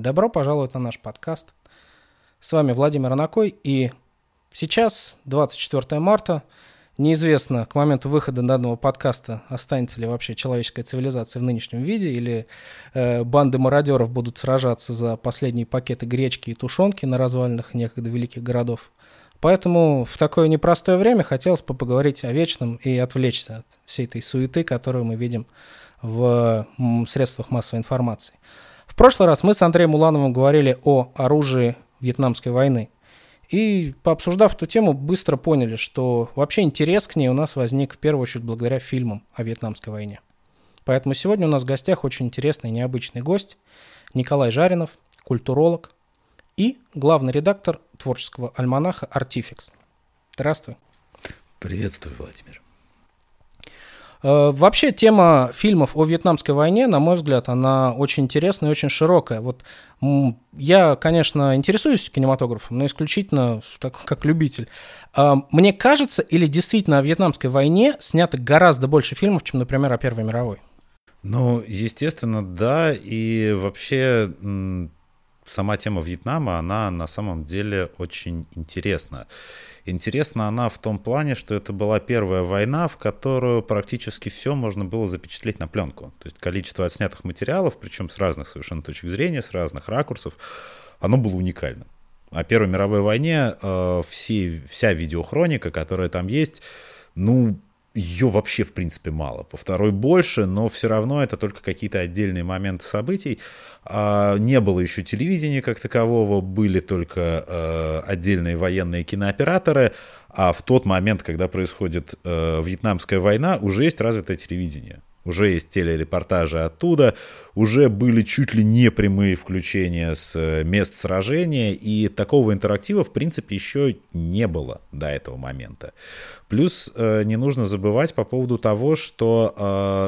Добро пожаловать на наш подкаст. С вами Владимир Анакой, и сейчас, 24 марта, неизвестно к моменту выхода данного подкаста, останется ли вообще человеческая цивилизация в нынешнем виде, или э, банды мародеров будут сражаться за последние пакеты гречки и тушенки на развалинах некогда великих городов. Поэтому в такое непростое время хотелось бы поговорить о вечном и отвлечься от всей этой суеты, которую мы видим в средствах массовой информации. Прошлый раз мы с Андреем Улановым говорили о оружии Вьетнамской войны. И пообсуждав эту тему, быстро поняли, что вообще интерес к ней у нас возник в первую очередь благодаря фильмам о Вьетнамской войне. Поэтому сегодня у нас в гостях очень интересный и необычный гость Николай Жаринов, культуролог и главный редактор творческого альманаха «Артификс». Здравствуй. Приветствую, Владимир. Э, вообще тема фильмов о Вьетнамской войне, на мой взгляд, она очень интересная и очень широкая. Вот я, конечно, интересуюсь кинематографом, но исключительно так, как любитель. А, мне кажется, или действительно о Вьетнамской войне снято гораздо больше фильмов, чем, например, о Первой мировой? Ну, естественно, да. И вообще сама тема Вьетнама, она на самом деле очень интересна. Интересна она в том плане, что это была первая война, в которую практически все можно было запечатлеть на пленку. То есть количество отснятых материалов, причем с разных совершенно точек зрения, с разных ракурсов, оно было уникальным. О Первой мировой войне э, все, вся видеохроника, которая там есть, ну, ее вообще, в принципе, мало. По второй больше, но все равно это только какие-то отдельные моменты событий. А, не было еще телевидения как такового, были только э, отдельные военные кинооператоры, а в тот момент, когда происходит э, Вьетнамская война, уже есть развитое телевидение уже есть телерепортажи оттуда, уже были чуть ли не прямые включения с э, мест сражения, и такого интерактива, в принципе, еще не было до этого момента. Плюс э, не нужно забывать по поводу того, что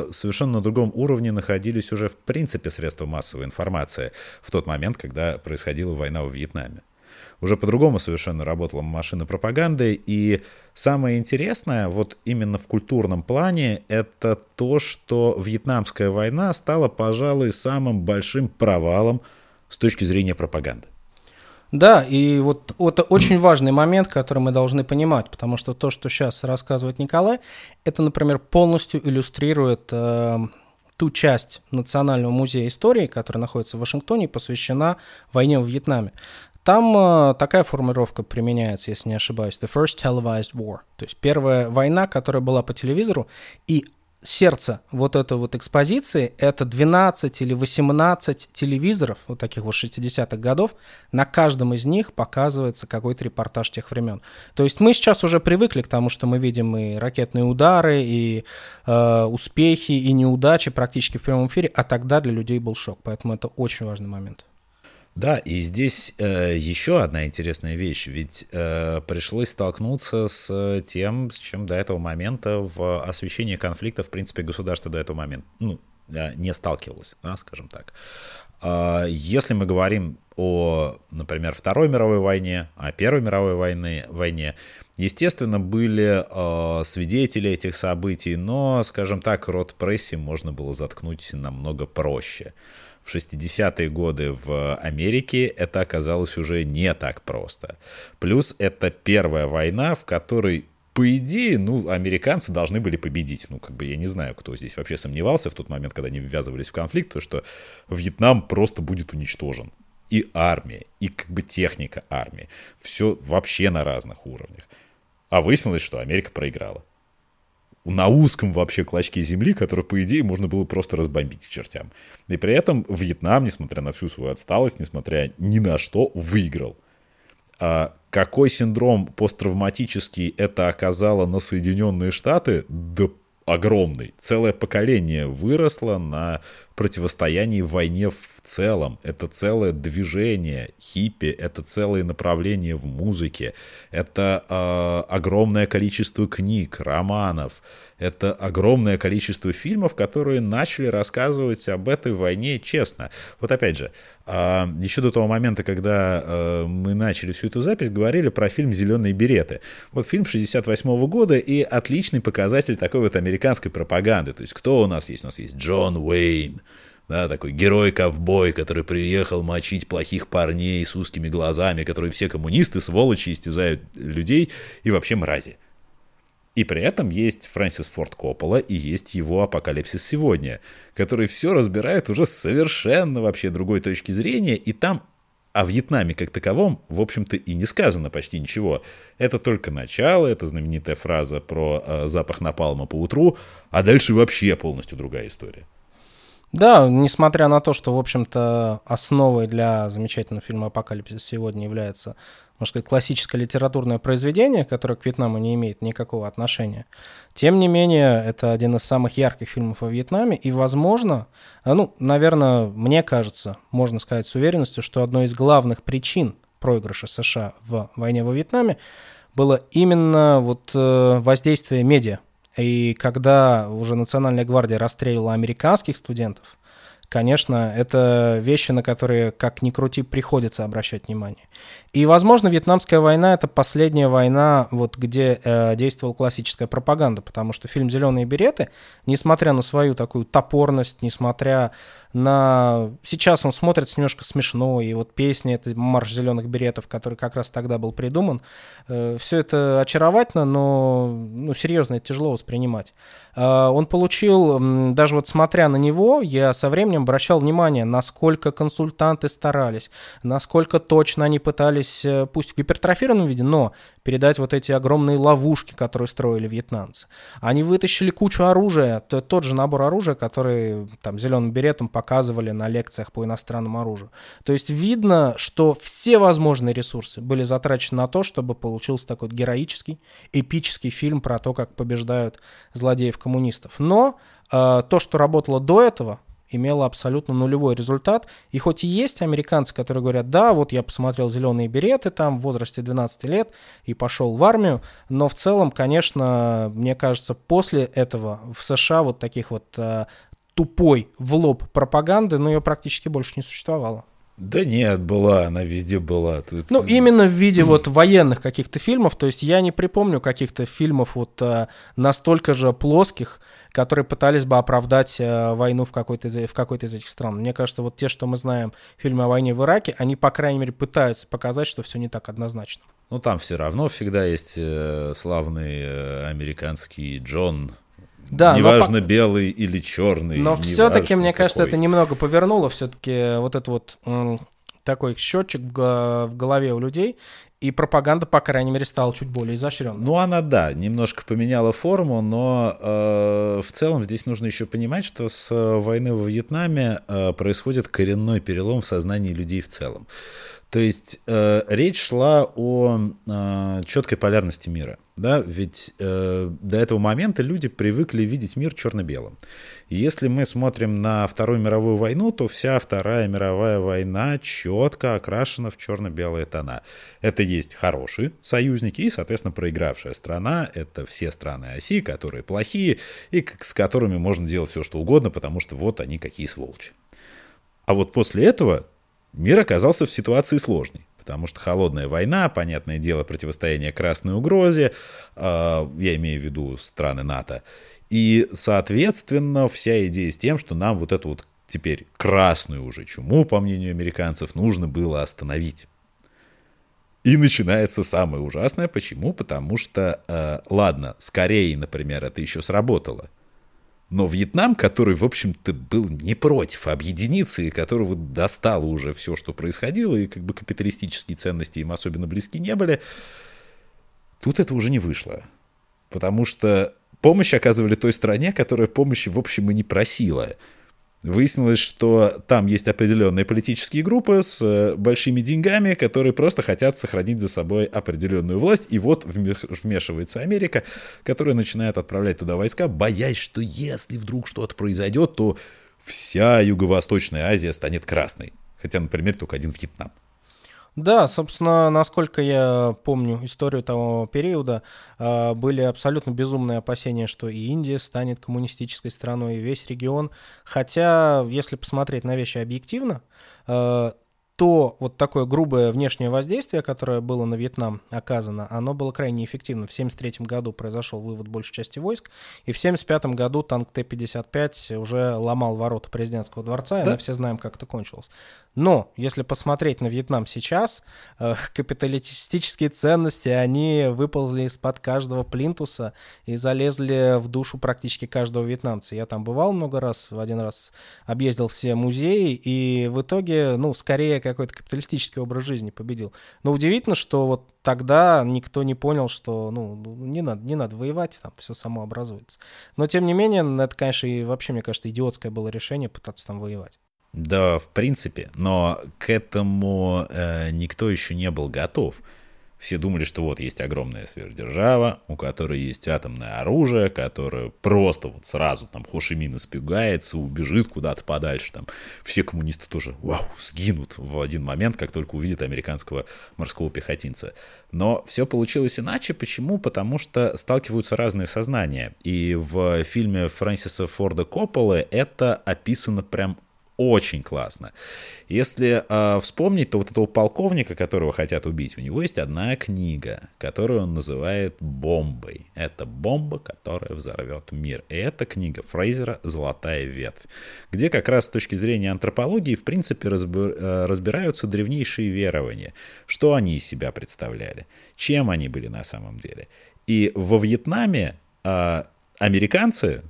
э, совершенно на другом уровне находились уже, в принципе, средства массовой информации в тот момент, когда происходила война в Вьетнаме уже по-другому совершенно работала машина пропаганды. И самое интересное, вот именно в культурном плане, это то, что Вьетнамская война стала, пожалуй, самым большим провалом с точки зрения пропаганды. Да, и вот это очень важный момент, который мы должны понимать, потому что то, что сейчас рассказывает Николай, это, например, полностью иллюстрирует э, ту часть Национального музея истории, которая находится в Вашингтоне, посвящена войне в Вьетнаме. Там э, такая формулировка применяется, если не ошибаюсь, the first televised war, то есть первая война, которая была по телевизору, и сердце вот этой вот экспозиции — это 12 или 18 телевизоров, вот таких вот 60-х годов, на каждом из них показывается какой-то репортаж тех времен. То есть мы сейчас уже привыкли к тому, что мы видим и ракетные удары, и э, успехи, и неудачи практически в прямом эфире, а тогда для людей был шок, поэтому это очень важный момент. Да, и здесь э, еще одна интересная вещь, ведь э, пришлось столкнуться с тем, с чем до этого момента в освещении конфликта, в принципе, государство до этого момента ну, не сталкивалось, да, скажем так. Э, если мы говорим о, например, Второй мировой войне, о Первой мировой войне, войне естественно, были э, свидетели этих событий, но, скажем так, рот прессе можно было заткнуть намного проще в 60-е годы в Америке это оказалось уже не так просто. Плюс это первая война, в которой по идее, ну, американцы должны были победить. Ну, как бы я не знаю, кто здесь вообще сомневался в тот момент, когда они ввязывались в конфликт, то что Вьетнам просто будет уничтожен. И армия, и как бы техника армии. Все вообще на разных уровнях. А выяснилось, что Америка проиграла на узком вообще клочке земли, который, по идее, можно было просто разбомбить к чертям. И при этом Вьетнам, несмотря на всю свою отсталость, несмотря ни на что, выиграл. А какой синдром посттравматический это оказало на Соединенные Штаты, да огромный. Целое поколение выросло на противостоянии войне в целом. Это целое движение хиппи, это целое направление в музыке, это э, огромное количество книг, романов, это огромное количество фильмов, которые начали рассказывать об этой войне честно. Вот опять же, э, еще до того момента, когда э, мы начали всю эту запись, говорили про фильм «Зеленые береты». Вот фильм 68 года и отличный показатель такой вот американской пропаганды. То есть кто у нас есть? У нас есть Джон Уэйн, да, такой герой-ковбой, который приехал мочить плохих парней с узкими глазами, которые все коммунисты, сволочи, истязают людей и вообще мрази. И при этом есть Фрэнсис Форд Коппола и есть его «Апокалипсис сегодня», который все разбирает уже совершенно вообще другой точки зрения, и там о Вьетнаме как таковом, в общем-то, и не сказано почти ничего. Это только начало, это знаменитая фраза про э, запах напалма по утру, а дальше вообще полностью другая история. Да, несмотря на то, что, в общем-то, основой для замечательного фильма «Апокалипсис» сегодня является, можно сказать, классическое литературное произведение, которое к Вьетнаму не имеет никакого отношения. Тем не менее, это один из самых ярких фильмов о Вьетнаме, и, возможно, ну, наверное, мне кажется, можно сказать с уверенностью, что одной из главных причин проигрыша США в войне во Вьетнаме было именно вот э, воздействие медиа и когда уже Национальная гвардия расстреливала американских студентов, конечно, это вещи, на которые, как ни крути, приходится обращать внимание. И, возможно, Вьетнамская война — это последняя война, вот, где э, действовала классическая пропаганда, потому что фильм «Зеленые береты», несмотря на свою такую топорность, несмотря на... Сейчас он смотрится немножко смешно, и вот песня — это «Марш зеленых беретов», который как раз тогда был придуман. Э, все это очаровательно, но ну, серьезно, это тяжело воспринимать. Э, он получил, даже вот смотря на него, я со временем обращал внимание, насколько консультанты старались, насколько точно они пытались пытались, э, пусть в гипертрофированном виде, но передать вот эти огромные ловушки, которые строили вьетнамцы. Они вытащили кучу оружия, тот же набор оружия, который там зеленым беретом показывали на лекциях по иностранному оружию. То есть видно, что все возможные ресурсы были затрачены на то, чтобы получился такой героический, эпический фильм про то, как побеждают злодеев-коммунистов. Но э, то, что работало до этого, имела абсолютно нулевой результат. И хоть и есть американцы, которые говорят, да, вот я посмотрел «Зеленые береты» там в возрасте 12 лет и пошел в армию, но в целом, конечно, мне кажется, после этого в США вот таких вот э, тупой в лоб пропаганды, ну, ее практически больше не существовало. Да нет, была, она везде была. Тут... Ну, именно в виде вот военных каких-то фильмов, то есть я не припомню каких-то фильмов вот э, настолько же плоских, которые пытались бы оправдать э, войну в какой-то из, в какой-то из этих стран. Мне кажется, вот те, что мы знаем, фильмы о войне в Ираке, они, по крайней мере, пытаются показать, что все не так однозначно. Ну, там все равно всегда есть э, славный э, американский Джон, да, неважно, но, белый или черный. Но все-таки, мне какой. кажется, это немного повернуло все-таки вот этот вот такой счетчик в голове у людей, и пропаганда, по крайней мере, стала чуть более изощренной. Ну, она, да, немножко поменяла форму, но э, в целом здесь нужно еще понимать, что с э, войны во Вьетнаме э, происходит коренной перелом в сознании людей в целом. То есть э, речь шла о э, четкой полярности мира. Да? Ведь э, до этого момента люди привыкли видеть мир черно-белым. Если мы смотрим на Вторую мировую войну, то вся Вторая мировая война четко окрашена в черно-белые тона. Это есть хорошие союзники и, соответственно, проигравшая страна. Это все страны оси, которые плохие и с которыми можно делать все, что угодно, потому что вот они какие сволочи. А вот после этого мир оказался в ситуации сложной. Потому что холодная война, понятное дело, противостояние красной угрозе, э, я имею в виду страны НАТО. И, соответственно, вся идея с тем, что нам вот эту вот теперь красную уже чуму, по мнению американцев, нужно было остановить. И начинается самое ужасное. Почему? Потому что, э, ладно, с Кореей, например, это еще сработало – но Вьетнам, который, в общем-то, был не против объединиться, и которого достало уже все, что происходило, и как бы капиталистические ценности им особенно близки не были, тут это уже не вышло. Потому что помощь оказывали той стране, которая помощи, в общем, и не просила. Выяснилось, что там есть определенные политические группы с э, большими деньгами, которые просто хотят сохранить за собой определенную власть. И вот вмешивается Америка, которая начинает отправлять туда войска, боясь, что если вдруг что-то произойдет, то вся Юго-Восточная Азия станет красной. Хотя, например, только один Вьетнам. Да, собственно, насколько я помню историю того периода, а, были абсолютно безумные опасения, что и Индия станет коммунистической страной, и весь регион. Хотя, если посмотреть на вещи объективно, а, то вот такое грубое внешнее воздействие, которое было на Вьетнам оказано, оно было крайне эффективно. В 1973 году произошел вывод большей части войск, и в 1975 году танк Т-55 уже ломал ворота президентского дворца, да? и мы все знаем, как это кончилось. Но если посмотреть на Вьетнам сейчас, э, капиталистические ценности, они выползли из-под каждого плинтуса и залезли в душу практически каждого вьетнамца. Я там бывал много раз, в один раз объездил все музеи, и в итоге, ну, скорее какой-то капиталистический образ жизни победил. Но удивительно, что вот тогда никто не понял, что, ну, не надо, не надо воевать, там все само образуется. Но, тем не менее, это, конечно, и вообще, мне кажется, идиотское было решение пытаться там воевать. Да, в принципе, но к этому э, никто еще не был готов. Все думали, что вот есть огромная сверхдержава, у которой есть атомное оружие, которое просто вот сразу там Хошимин испугается, убежит куда-то подальше. Там все коммунисты тоже, вау, сгинут в один момент, как только увидят американского морского пехотинца. Но все получилось иначе. Почему? Потому что сталкиваются разные сознания. И в фильме Фрэнсиса Форда Копполы это описано прям очень классно. Если э, вспомнить, то вот этого полковника, которого хотят убить, у него есть одна книга, которую он называет «Бомбой». Это бомба, которая взорвет мир. И эта книга Фрейзера «Золотая ветвь», где как раз с точки зрения антропологии, в принципе, э, разбираются древнейшие верования, что они из себя представляли, чем они были на самом деле. И во Вьетнаме э, американцы,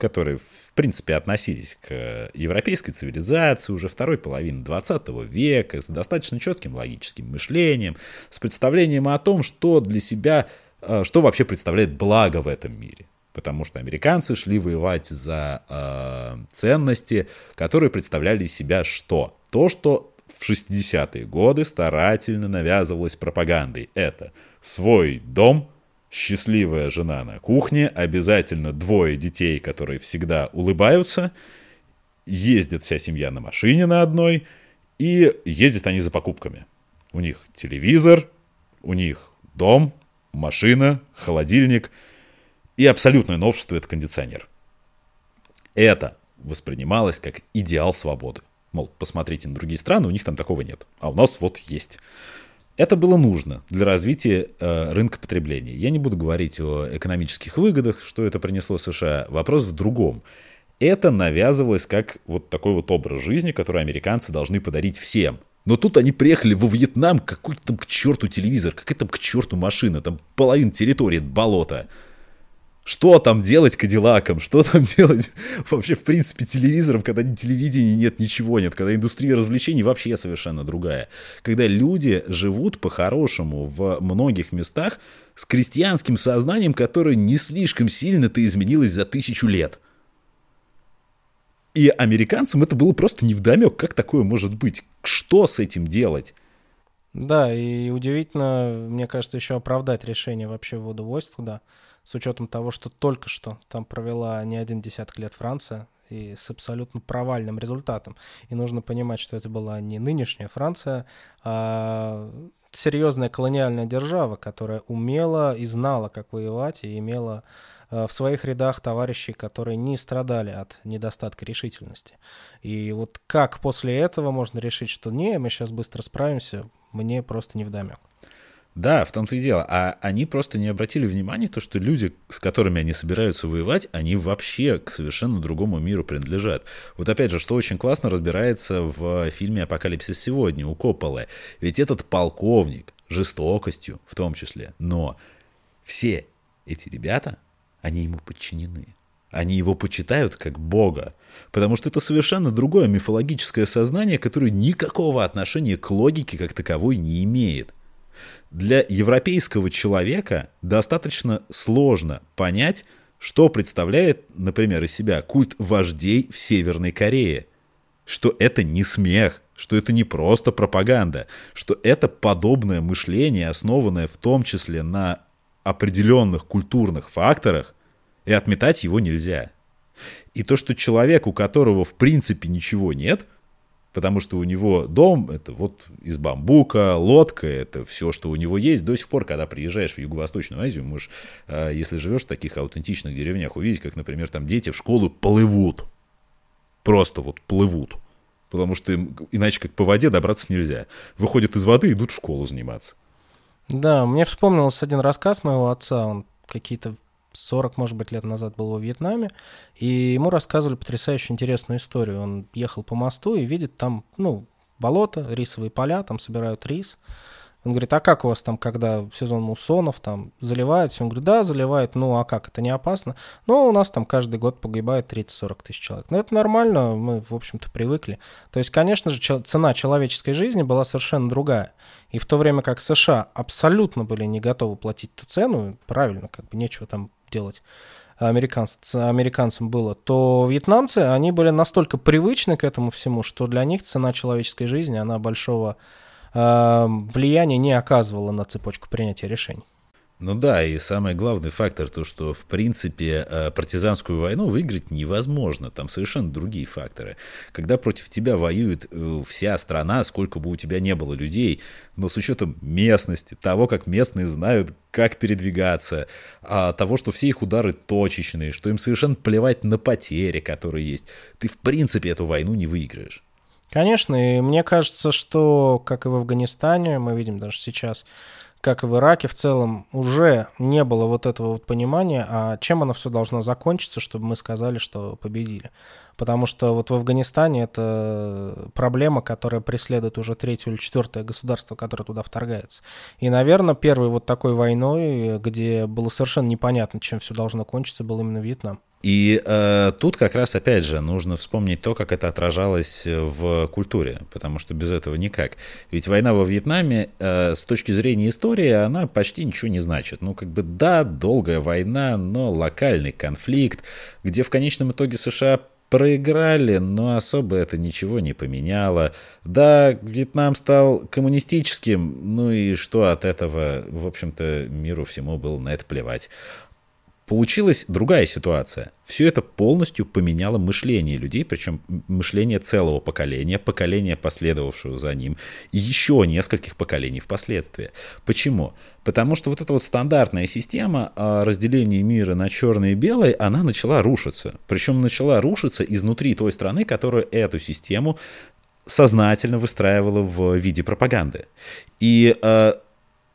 которые, в принципе, относились к европейской цивилизации уже второй половины 20 века, с достаточно четким логическим мышлением, с представлением о том, что для себя, э, что вообще представляет благо в этом мире. Потому что американцы шли воевать за э, ценности, которые представляли из себя что? То, что в 60-е годы старательно навязывалось пропагандой. Это свой дом – счастливая жена на кухне, обязательно двое детей, которые всегда улыбаются, ездит вся семья на машине на одной, и ездят они за покупками. У них телевизор, у них дом, машина, холодильник, и абсолютное новшество – это кондиционер. Это воспринималось как идеал свободы. Мол, посмотрите на другие страны, у них там такого нет. А у нас вот есть. Это было нужно для развития э, рынка потребления. Я не буду говорить о экономических выгодах, что это принесло США. Вопрос в другом. Это навязывалось как вот такой вот образ жизни, который американцы должны подарить всем. Но тут они приехали во Вьетнам, какой там к черту телевизор, какая там к черту машина, там половина территории болота. Что там делать Кадиллаком? Что там делать вообще, в принципе, телевизором, когда ни телевидения нет, ничего нет, когда индустрия развлечений вообще совершенно другая. Когда люди живут по-хорошему в многих местах с крестьянским сознанием, которое не слишком сильно-то изменилось за тысячу лет. И американцам это было просто невдомек, как такое может быть, что с этим делать. Да, и удивительно, мне кажется, еще оправдать решение вообще ввода войск туда с учетом того, что только что там провела не один десяток лет Франция, и с абсолютно провальным результатом. И нужно понимать, что это была не нынешняя Франция, а серьезная колониальная держава, которая умела и знала, как воевать, и имела а, в своих рядах товарищей, которые не страдали от недостатка решительности. И вот как после этого можно решить, что не, мы сейчас быстро справимся, мне просто не вдомек. Да, в том-то и дело. А они просто не обратили внимания, то, что люди, с которыми они собираются воевать, они вообще к совершенно другому миру принадлежат. Вот опять же, что очень классно разбирается в фильме «Апокалипсис сегодня» у Копполы. Ведь этот полковник, жестокостью в том числе, но все эти ребята, они ему подчинены. Они его почитают как бога, потому что это совершенно другое мифологическое сознание, которое никакого отношения к логике как таковой не имеет для европейского человека достаточно сложно понять, что представляет, например, из себя культ вождей в Северной Корее. Что это не смех, что это не просто пропаганда, что это подобное мышление, основанное в том числе на определенных культурных факторах, и отметать его нельзя. И то, что человек, у которого в принципе ничего нет – потому что у него дом, это вот из бамбука, лодка, это все, что у него есть. До сих пор, когда приезжаешь в Юго-Восточную Азию, можешь, а, если живешь в таких аутентичных деревнях, увидеть, как, например, там дети в школу плывут. Просто вот плывут. потому что им, иначе как по воде добраться нельзя. Выходят из воды, идут в школу заниматься. Да, мне вспомнился один рассказ моего отца, он какие-то 40, может быть, лет назад был во Вьетнаме, и ему рассказывали потрясающе интересную историю. Он ехал по мосту и видит там, ну, болото, рисовые поля, там собирают рис, он говорит, а как у вас там, когда сезон муссонов, там заливается? Он говорит, да, заливает, ну а как, это не опасно? Ну, у нас там каждый год погибает 30-40 тысяч человек. Ну, это нормально, мы, в общем-то, привыкли. То есть, конечно же, цена человеческой жизни была совершенно другая. И в то время как США абсолютно были не готовы платить ту цену, правильно, как бы нечего там делать американцам, американцам было, то вьетнамцы, они были настолько привычны к этому всему, что для них цена человеческой жизни, она большого Эм, влияние не оказывало на цепочку принятия решений. Ну да, и самый главный фактор то, что в принципе э, партизанскую войну выиграть невозможно, там совершенно другие факторы. Когда против тебя воюет э, вся страна, сколько бы у тебя не было людей, но с учетом местности, того, как местные знают, как передвигаться, а, того, что все их удары точечные, что им совершенно плевать на потери, которые есть, ты в принципе эту войну не выиграешь. Конечно, и мне кажется, что, как и в Афганистане, мы видим даже сейчас, как и в Ираке в целом, уже не было вот этого вот понимания, а чем оно все должно закончиться, чтобы мы сказали, что победили. Потому что вот в Афганистане это проблема, которая преследует уже третье или четвертое государство, которое туда вторгается. И, наверное, первой вот такой войной, где было совершенно непонятно, чем все должно кончиться, был именно Вьетнам. И э, тут как раз, опять же, нужно вспомнить то, как это отражалось в культуре, потому что без этого никак. Ведь война во Вьетнаме э, с точки зрения истории, она почти ничего не значит. Ну, как бы, да, долгая война, но локальный конфликт, где в конечном итоге США проиграли, но особо это ничего не поменяло. Да, Вьетнам стал коммунистическим, ну и что от этого, в общем-то, миру всему было на это плевать. Получилась другая ситуация. Все это полностью поменяло мышление людей, причем мышление целого поколения, поколения, последовавшего за ним, и еще нескольких поколений впоследствии. Почему? Потому что вот эта вот стандартная система разделения мира на черное и белое, она начала рушиться. Причем начала рушиться изнутри той страны, которая эту систему сознательно выстраивала в виде пропаганды. И э,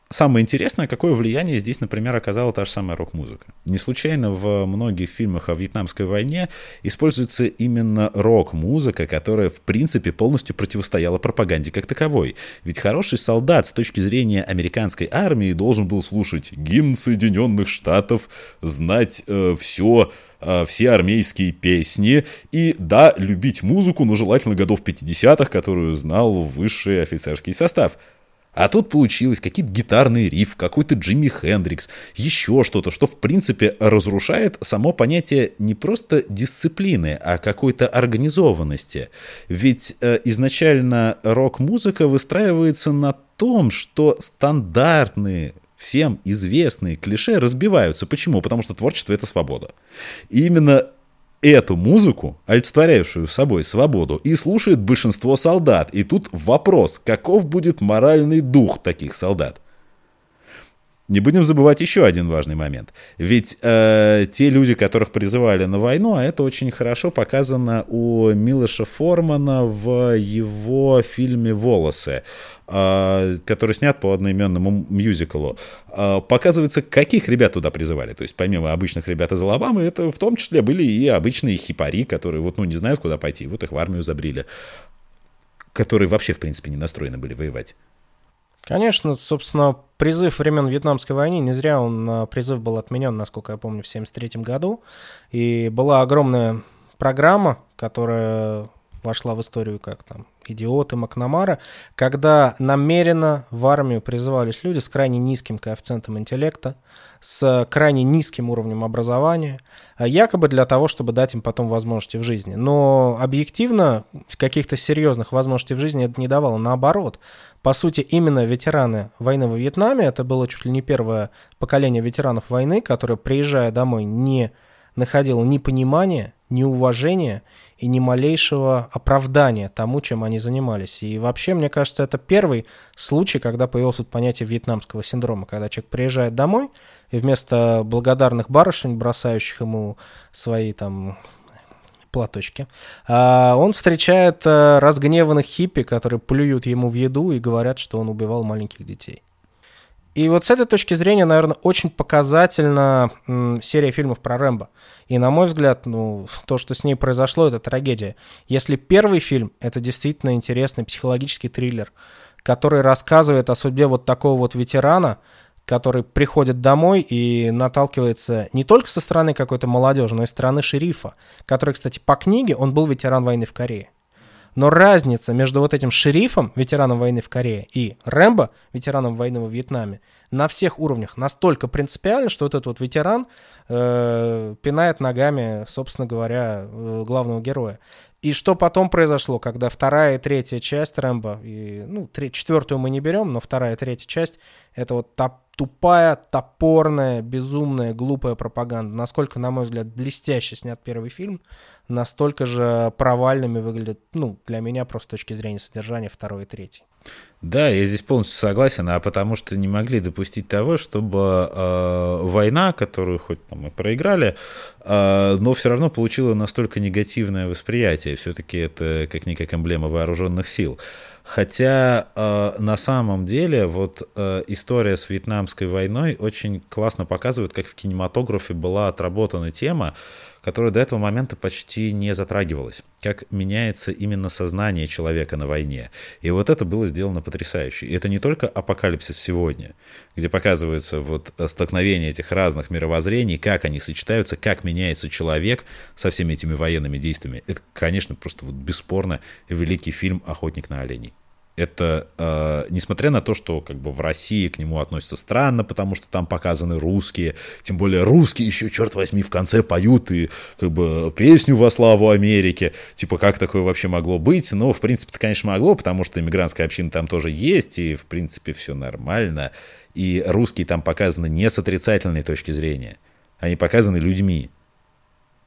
Самое интересное, какое влияние здесь, например, оказала та же самая рок-музыка. Не случайно в многих фильмах о Вьетнамской войне используется именно рок-музыка, которая, в принципе, полностью противостояла пропаганде как таковой. Ведь хороший солдат с точки зрения американской армии должен был слушать гимн Соединенных Штатов, знать э, все э, все армейские песни и, да, любить музыку, но желательно годов 50-х, которую знал высший офицерский состав – а тут получилось какие-то гитарные риф, какой-то Джимми Хендрикс, еще что-то, что в принципе разрушает само понятие не просто дисциплины, а какой-то организованности. Ведь э, изначально рок-музыка выстраивается на том, что стандартные всем известные клише разбиваются. Почему? Потому что творчество — это свобода. И именно эту музыку, олицетворяющую собой свободу, и слушает большинство солдат. И тут вопрос, каков будет моральный дух таких солдат? Не будем забывать еще один важный момент. Ведь э, те люди, которых призывали на войну, а это очень хорошо показано у Милоша Формана в его фильме «Волосы», э, который снят по одноименному мюзиклу. Э, показывается, каких ребят туда призывали. То есть помимо обычных ребят из Алабамы, это в том числе были и обычные хипари, которые вот, ну, не знают, куда пойти. Вот их в армию забрили. Которые вообще, в принципе, не настроены были воевать. Конечно, собственно, призыв времен Вьетнамской войны, не зря он, а, призыв был отменен, насколько я помню, в 1973 году. И была огромная программа, которая вошла в историю как там идиоты Макнамара, когда намеренно в армию призывались люди с крайне низким коэффициентом интеллекта, с крайне низким уровнем образования, а якобы для того, чтобы дать им потом возможности в жизни. Но объективно каких-то серьезных возможностей в жизни это не давало. Наоборот, по сути, именно ветераны войны во Вьетнаме, это было чуть ли не первое поколение ветеранов войны, которое, приезжая домой, не находило ни понимания, ни уважения и ни малейшего оправдания тому, чем они занимались. И вообще, мне кажется, это первый случай, когда появилось вот понятие вьетнамского синдрома, когда человек приезжает домой, и вместо благодарных барышень, бросающих ему свои там платочке. А, он встречает а, разгневанных хиппи, которые плюют ему в еду и говорят, что он убивал маленьких детей. И вот с этой точки зрения, наверное, очень показательна серия фильмов про Рэмбо. И, на мой взгляд, ну, то, что с ней произошло, это трагедия. Если первый фильм — это действительно интересный психологический триллер, который рассказывает о судьбе вот такого вот ветерана, который приходит домой и наталкивается не только со стороны какой-то молодежи, но и со стороны шерифа, который, кстати, по книге, он был ветеран войны в Корее. Но разница между вот этим шерифом, ветераном войны в Корее, и Рэмбо, ветераном войны во Вьетнаме, на всех уровнях настолько принципиально, что вот этот вот ветеран э, пинает ногами, собственно говоря, э, главного героя. И что потом произошло, когда вторая и третья часть Рэмбо, и, ну, треть, четвертую мы не берем, но вторая и третья часть, это вот та тупая, топорная, безумная, глупая пропаганда. Насколько, на мой взгляд, блестяще снят первый фильм, настолько же провальными выглядят, ну, для меня просто с точки зрения содержания второй и третий. Да, я здесь полностью согласен, а потому что не могли допустить того, чтобы э, война, которую хоть там мы проиграли, э, но все равно получила настолько негативное восприятие. Все-таки это как-никак эмблема вооруженных сил. Хотя э, на самом деле вот э, история с Вьетнамской войной очень классно показывает, как в кинематографе была отработана тема, которая до этого момента почти не затрагивалась. Как меняется именно сознание человека на войне. И вот это было сделано потрясающе. И это не только апокалипсис сегодня, где показывается вот столкновение этих разных мировоззрений, как они сочетаются, как меняется человек со всеми этими военными действиями. Это, конечно, просто вот бесспорно великий фильм «Охотник на оленей» это, э, несмотря на то, что как бы в России к нему относятся странно, потому что там показаны русские, тем более русские еще, черт возьми, в конце поют и как бы песню во славу Америки, типа как такое вообще могло быть, но в принципе это, конечно, могло, потому что иммигрантская община там тоже есть, и в принципе все нормально, и русские там показаны не с отрицательной точки зрения, они показаны людьми.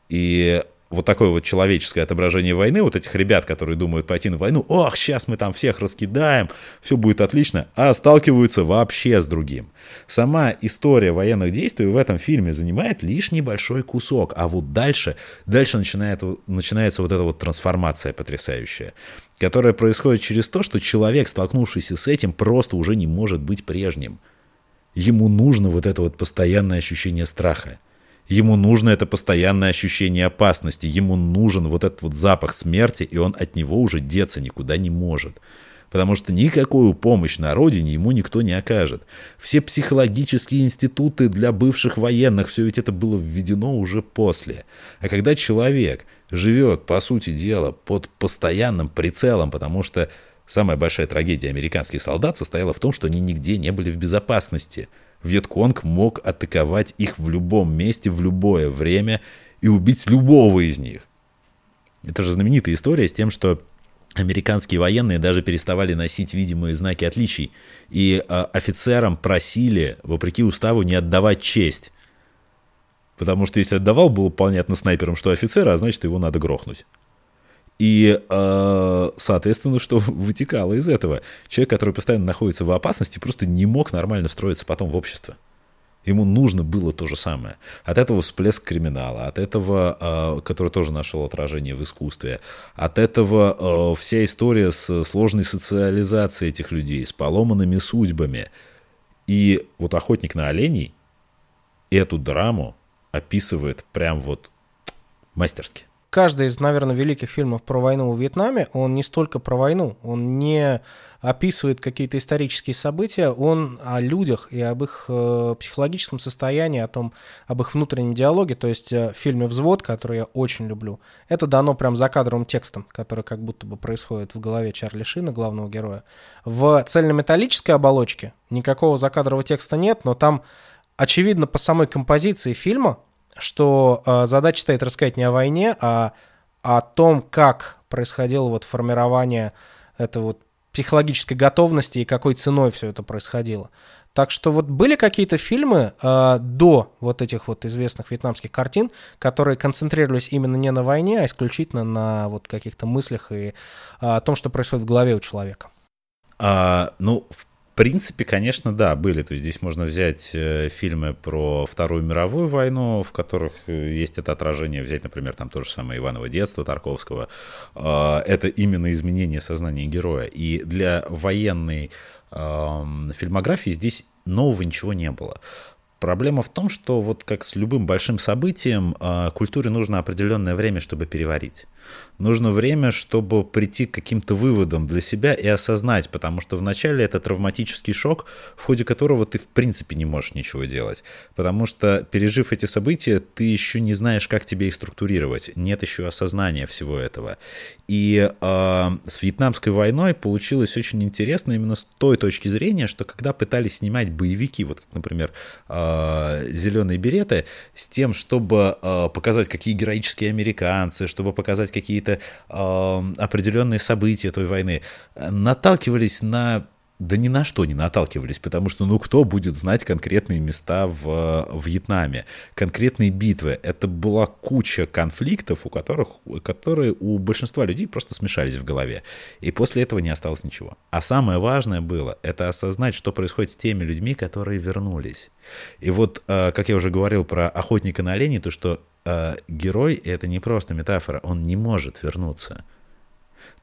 И вот такое вот человеческое отображение войны, вот этих ребят, которые думают пойти на войну, ох, сейчас мы там всех раскидаем, все будет отлично, а сталкиваются вообще с другим. Сама история военных действий в этом фильме занимает лишь небольшой кусок, а вот дальше, дальше начинает, начинается вот эта вот трансформация потрясающая, которая происходит через то, что человек, столкнувшийся с этим, просто уже не может быть прежним. Ему нужно вот это вот постоянное ощущение страха. Ему нужно это постоянное ощущение опасности, ему нужен вот этот вот запах смерти, и он от него уже деться никуда не может. Потому что никакую помощь на родине ему никто не окажет. Все психологические институты для бывших военных, все ведь это было введено уже после. А когда человек живет, по сути дела, под постоянным прицелом, потому что самая большая трагедия американских солдат состояла в том, что они нигде не были в безопасности – Вьетконг мог атаковать их в любом месте, в любое время и убить любого из них. Это же знаменитая история с тем, что американские военные даже переставали носить видимые знаки отличий, и э, офицерам просили, вопреки уставу, не отдавать честь. Потому что если отдавал, было понятно снайпером, что офицера, а значит, его надо грохнуть. И, э, соответственно, что вытекало из этого? Человек, который постоянно находится в опасности, просто не мог нормально встроиться потом в общество. Ему нужно было то же самое. От этого всплеск криминала, от этого, э, который тоже нашел отражение в искусстве, от этого э, вся история с сложной социализацией этих людей, с поломанными судьбами. И вот «Охотник на оленей» эту драму описывает прям вот мастерски каждый из, наверное, великих фильмов про войну в Вьетнаме, он не столько про войну, он не описывает какие-то исторические события, он о людях и об их э, психологическом состоянии, о том, об их внутреннем диалоге. То есть э, в фильме «Взвод», который я очень люблю, это дано прям за кадровым текстом, который как будто бы происходит в голове Чарли Шина, главного героя. В цельнометаллической оболочке никакого закадрового текста нет, но там очевидно по самой композиции фильма что э, задача стоит рассказать не о войне, а о том, как происходило вот формирование этой вот психологической готовности и какой ценой все это происходило. Так что вот были какие-то фильмы э, до вот этих вот известных вьетнамских картин, которые концентрировались именно не на войне, а исключительно на вот каких-то мыслях и э, о том, что происходит в голове у человека. А, ну, в принципе, конечно, да, были. То есть здесь можно взять э, фильмы про Вторую мировую войну, в которых э, есть это отражение. Взять, например, там то же самое Иваново детство Тарковского. Э, это именно изменение сознания героя. И для военной фильмографии здесь нового ничего не было. Проблема в том, что вот как с любым большим событием, э, культуре нужно определенное время, чтобы переварить нужно время, чтобы прийти к каким-то выводам для себя и осознать, потому что вначале это травматический шок, в ходе которого ты в принципе не можешь ничего делать, потому что пережив эти события, ты еще не знаешь, как тебе их структурировать, нет еще осознания всего этого. И э, с вьетнамской войной получилось очень интересно именно с той точки зрения, что когда пытались снимать боевики, вот например, э, «Зеленые береты», с тем, чтобы э, показать, какие героические американцы, чтобы показать какие-то э, определенные события той войны, наталкивались на да ни на что не наталкивались, потому что, ну, кто будет знать конкретные места в, в Вьетнаме, конкретные битвы. Это была куча конфликтов, у которых, которые у большинства людей просто смешались в голове. И после этого не осталось ничего. А самое важное было, это осознать, что происходит с теми людьми, которые вернулись. И вот, э, как я уже говорил про охотника на оленей, то, что э, герой — это не просто метафора, он не может вернуться.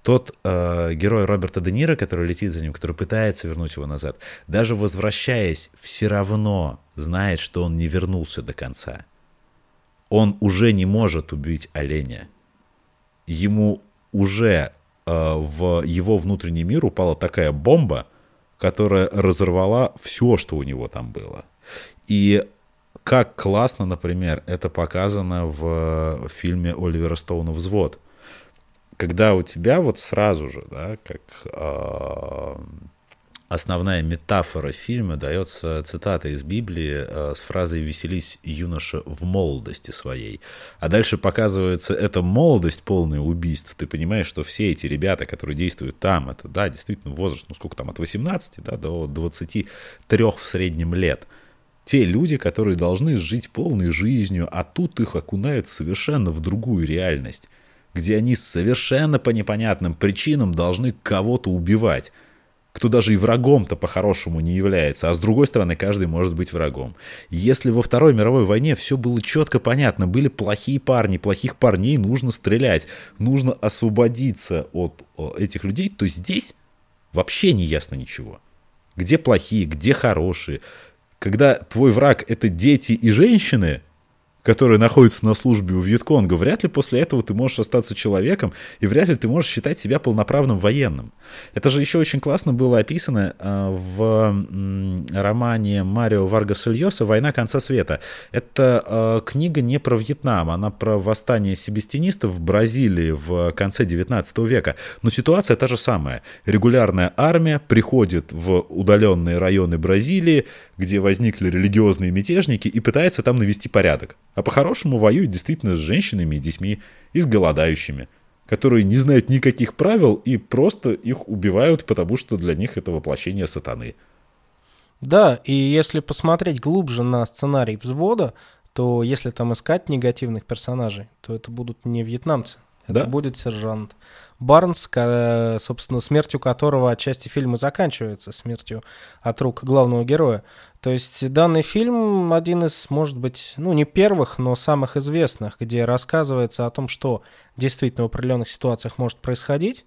Тот э, герой Роберта Де Ниро, который летит за ним, который пытается вернуть его назад, даже возвращаясь, все равно знает, что он не вернулся до конца. Он уже не может убить оленя. Ему уже э, в его внутренний мир упала такая бомба, которая разорвала все, что у него там было. И как классно, например, это показано в фильме Оливера Стоуна «Взвод». Когда у тебя вот сразу же, да, как э, основная метафора фильма дается цитата из Библии э, с фразой «Веселись, юноша, в молодости своей». А дальше показывается эта молодость, полная убийств. Ты понимаешь, что все эти ребята, которые действуют там, это, да, действительно возраст, ну сколько там, от 18 да, до 23 в среднем лет – те люди, которые должны жить полной жизнью, а тут их окунают совершенно в другую реальность, где они совершенно по непонятным причинам должны кого-то убивать, кто даже и врагом-то по-хорошему не является, а с другой стороны, каждый может быть врагом. Если во Второй мировой войне все было четко понятно, были плохие парни, плохих парней нужно стрелять, нужно освободиться от этих людей, то здесь вообще не ясно ничего. Где плохие, где хорошие, когда твой враг — это дети и женщины, которые находятся на службе у Вьетконга, вряд ли после этого ты можешь остаться человеком, и вряд ли ты можешь считать себя полноправным военным. Это же еще очень классно было описано а, в романе Марио Варгаса Льоса «Война конца света». Это а, книга не про Вьетнам, она про восстание себестинистов в Бразилии в конце 19 века. Но ситуация та же самая. Регулярная армия приходит в удаленные районы Бразилии, где возникли религиозные мятежники, и пытается там навести порядок. А по-хорошему воюет действительно с женщинами и детьми, и с голодающими, которые не знают никаких правил и просто их убивают, потому что для них это воплощение сатаны. Да, и если посмотреть глубже на сценарий взвода, то если там искать негативных персонажей, то это будут не вьетнамцы, это да? будет сержант. Барнс, собственно, смертью которого отчасти фильма заканчивается, смертью от рук главного героя. То есть данный фильм один из, может быть, ну не первых, но самых известных, где рассказывается о том, что действительно в определенных ситуациях может происходить.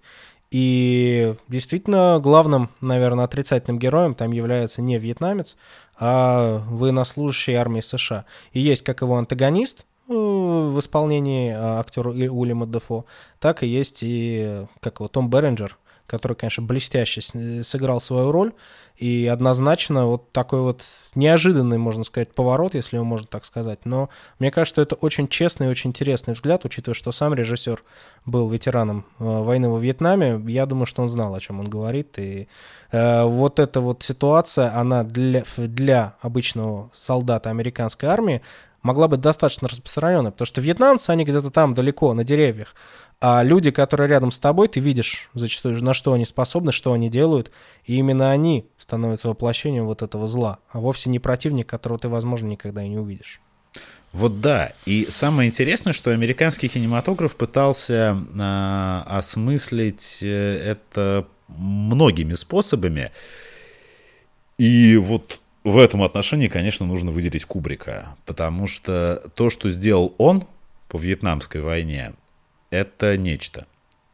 И действительно главным, наверное, отрицательным героем там является не вьетнамец, а военнослужащий армии США. И есть как его антагонист, в исполнении а, актера Уильяма Дефо, так и есть и как его Том Беренджер, который, конечно, блестяще сыграл свою роль. И однозначно вот такой вот неожиданный, можно сказать, поворот, если его можно так сказать. Но мне кажется, что это очень честный и очень интересный взгляд, учитывая, что сам режиссер был ветераном э, войны во Вьетнаме. Я думаю, что он знал, о чем он говорит. И э, вот эта вот ситуация, она для, для обычного солдата американской армии могла быть достаточно распространенной, потому что вьетнамцы, они где-то там далеко, на деревьях, а люди, которые рядом с тобой, ты видишь зачастую, на что они способны, что они делают, и именно они становятся воплощением вот этого зла, а вовсе не противник, которого ты, возможно, никогда и не увидишь. Вот да, и самое интересное, что американский кинематограф пытался э, осмыслить это многими способами. И вот в этом отношении, конечно, нужно выделить Кубрика, потому что то, что сделал он по Вьетнамской войне, это нечто.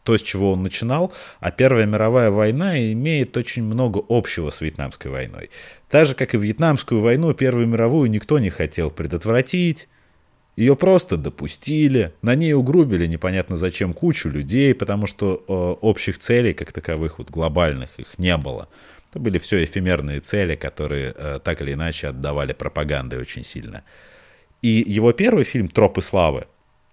То, с чего он начинал, а Первая мировая война имеет очень много общего с Вьетнамской войной. Так же, как и Вьетнамскую войну, Первую мировую никто не хотел предотвратить, ее просто допустили, на ней угрубили непонятно зачем кучу людей, потому что э, общих целей, как таковых, вот глобальных, их не было. Это были все эфемерные цели, которые э, так или иначе отдавали пропагандой очень сильно. И его первый фильм «Тропы славы»,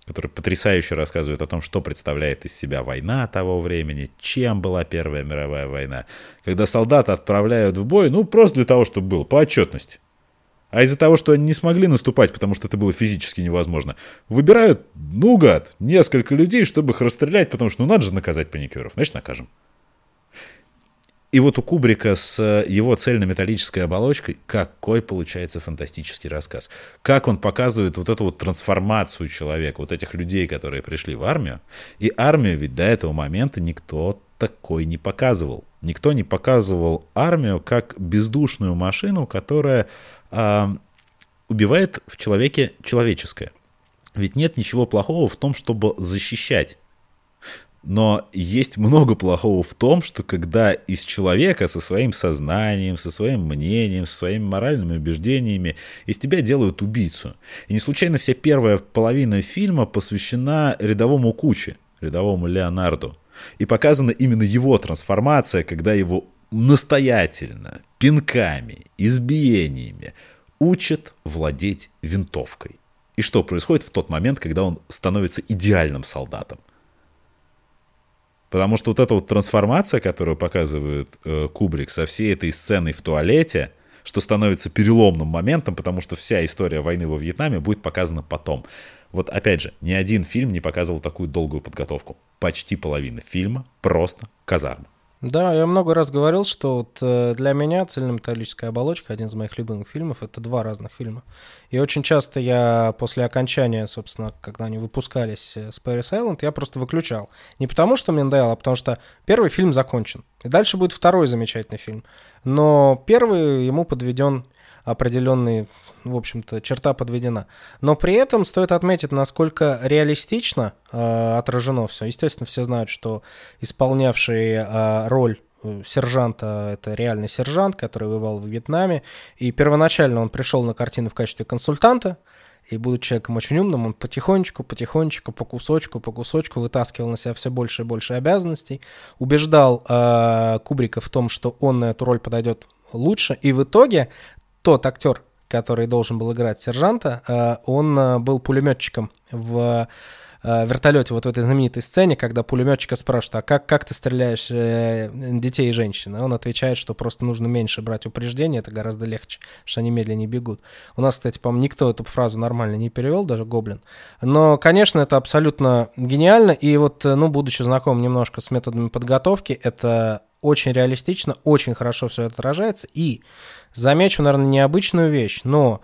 который потрясающе рассказывает о том, что представляет из себя война того времени, чем была Первая мировая война, когда солдаты отправляют в бой, ну, просто для того, чтобы было, по отчетности. А из-за того, что они не смогли наступать, потому что это было физически невозможно, выбирают, ну, гад, несколько людей, чтобы их расстрелять, потому что, ну, надо же наказать паникеров. Значит, накажем. И вот у Кубрика с его цельнометаллической оболочкой какой получается фантастический рассказ. Как он показывает вот эту вот трансформацию человека, вот этих людей, которые пришли в армию. И армию ведь до этого момента никто такой не показывал. Никто не показывал армию как бездушную машину, которая э, убивает в человеке человеческое. Ведь нет ничего плохого в том, чтобы защищать. Но есть много плохого в том, что когда из человека со своим сознанием, со своим мнением, со своими моральными убеждениями из тебя делают убийцу. И не случайно вся первая половина фильма посвящена рядовому Куче, рядовому Леонарду. И показана именно его трансформация, когда его настоятельно, пинками, избиениями учат владеть винтовкой. И что происходит в тот момент, когда он становится идеальным солдатом? Потому что вот эта вот трансформация, которую показывает э, Кубрик со всей этой сценой в туалете, что становится переломным моментом, потому что вся история войны во Вьетнаме будет показана потом. Вот опять же, ни один фильм не показывал такую долгую подготовку. Почти половина фильма просто казарма. Да, я много раз говорил, что вот э, для меня «Цельнометаллическая оболочка» один из моих любимых фильмов. Это два разных фильма. И очень часто я после окончания, собственно, когда они выпускались э, с Paris Island, я просто выключал. Не потому, что мне надоело, а потому что первый фильм закончен. И дальше будет второй замечательный фильм. Но первый ему подведен определенный, в общем-то, черта подведена. Но при этом стоит отметить, насколько реалистично э, отражено все. Естественно, все знают, что исполнявший э, роль э, сержанта, это реальный сержант, который воевал в Вьетнаме, и первоначально он пришел на картину в качестве консультанта, и будучи человеком очень умным, он потихонечку, потихонечку, по кусочку, по кусочку вытаскивал на себя все больше и больше обязанностей, убеждал э, Кубрика в том, что он на эту роль подойдет лучше, и в итоге тот актер, который должен был играть сержанта, э, он э, был пулеметчиком в э, вертолете вот в этой знаменитой сцене, когда пулеметчика спрашивают, а как, как ты стреляешь детей и женщин? Он отвечает, что просто нужно меньше брать упреждения, это гораздо легче, что они медленнее бегут. У нас, кстати, по-моему, никто эту фразу нормально не перевел, даже Гоблин. Но, конечно, это абсолютно гениально, и вот, ну, будучи знаком немножко с методами подготовки, это очень реалистично, очень хорошо все отражается, и замечу, наверное, необычную вещь, но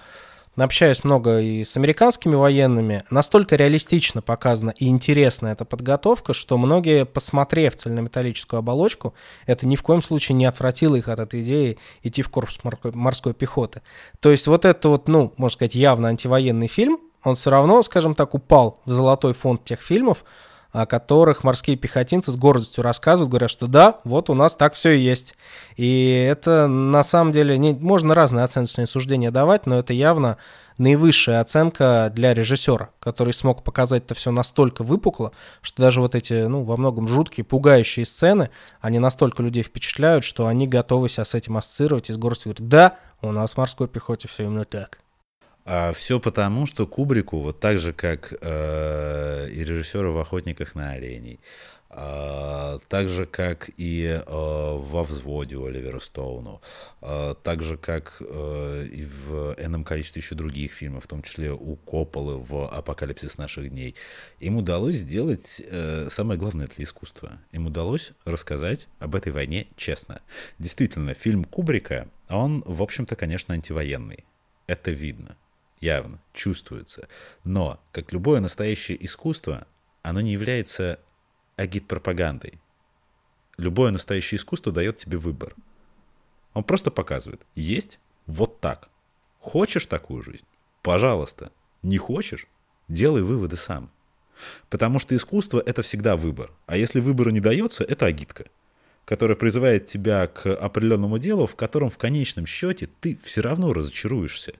общаясь много и с американскими военными, настолько реалистично показана и интересна эта подготовка, что многие, посмотрев цельнометаллическую оболочку, это ни в коем случае не отвратило их от этой идеи идти в корпус морской пехоты. То есть вот это вот, ну, можно сказать, явно антивоенный фильм, он все равно, скажем так, упал в золотой фонд тех фильмов, о которых морские пехотинцы с гордостью рассказывают, говорят, что да, вот у нас так все и есть. И это на самом деле, не, можно разные оценочные суждения давать, но это явно наивысшая оценка для режиссера, который смог показать это все настолько выпукло, что даже вот эти, ну, во многом жуткие, пугающие сцены, они настолько людей впечатляют, что они готовы себя с этим ассоциировать и с гордостью говорят, да, у нас в морской пехоте все именно так. А все потому, что Кубрику, вот так же, как э, и режиссеру в «Охотниках на оленей», э, так же, как и э, во «Взводе» Оливера Стоуну, э, так же, как э, и в энном количестве еще других фильмов, в том числе у Копполы в «Апокалипсис наших дней», им удалось сделать э, самое главное для искусства. Им удалось рассказать об этой войне честно. Действительно, фильм Кубрика, он, в общем-то, конечно, антивоенный. Это видно явно, чувствуется. Но, как любое настоящее искусство, оно не является агит-пропагандой. Любое настоящее искусство дает тебе выбор. Он просто показывает, есть вот так. Хочешь такую жизнь? Пожалуйста. Не хочешь? Делай выводы сам. Потому что искусство — это всегда выбор. А если выбора не дается, это агитка, которая призывает тебя к определенному делу, в котором в конечном счете ты все равно разочаруешься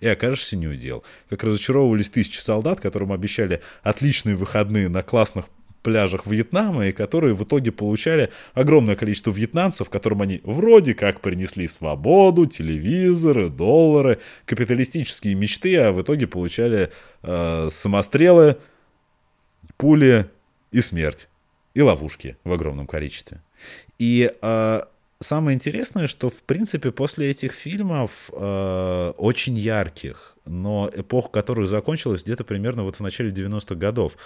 и окажешься не удел. Как разочаровывались тысячи солдат, которым обещали отличные выходные на классных пляжах Вьетнама, и которые в итоге получали огромное количество вьетнамцев, которым они вроде как принесли свободу, телевизоры, доллары, капиталистические мечты, а в итоге получали э, самострелы, пули и смерть. И ловушки в огромном количестве. И э, самое интересное, что, в принципе, после этих фильмов, э, очень ярких, но эпоха, которая закончилась где-то примерно вот в начале 90-х годов.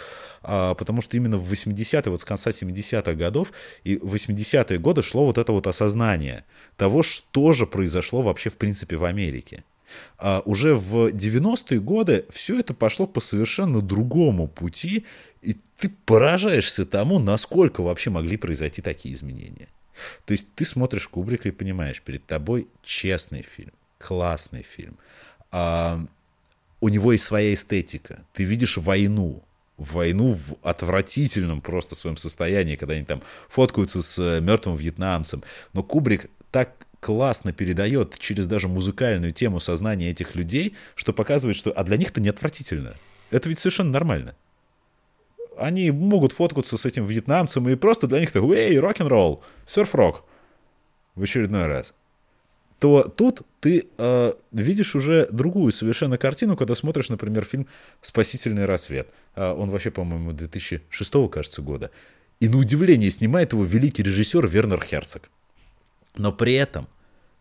А, потому что именно в 80-е, вот с конца 70-х годов и в 80-е годы шло вот это вот осознание того, что же произошло вообще в принципе в Америке. А уже в 90-е годы все это пошло по совершенно другому пути, и ты поражаешься тому, насколько вообще могли произойти такие изменения. То есть ты смотришь Кубрика и понимаешь, перед тобой честный фильм, классный фильм. А, у него есть своя эстетика. Ты видишь войну, войну в отвратительном просто своем состоянии, когда они там фоткаются с э, мертвым вьетнамцем. Но Кубрик так классно передает через даже музыкальную тему сознания этих людей, что показывает, что а для них-то не отвратительно. Это ведь совершенно нормально. Они могут фоткаться с этим вьетнамцем, и просто для них-то, эй, рок-н-ролл, серф-рок в очередной раз то тут ты э, видишь уже другую совершенно картину, когда смотришь, например, фильм «Спасительный рассвет». Э, он вообще, по-моему, 2006, кажется, года. И на удивление снимает его великий режиссер Вернер Херцог. Но при этом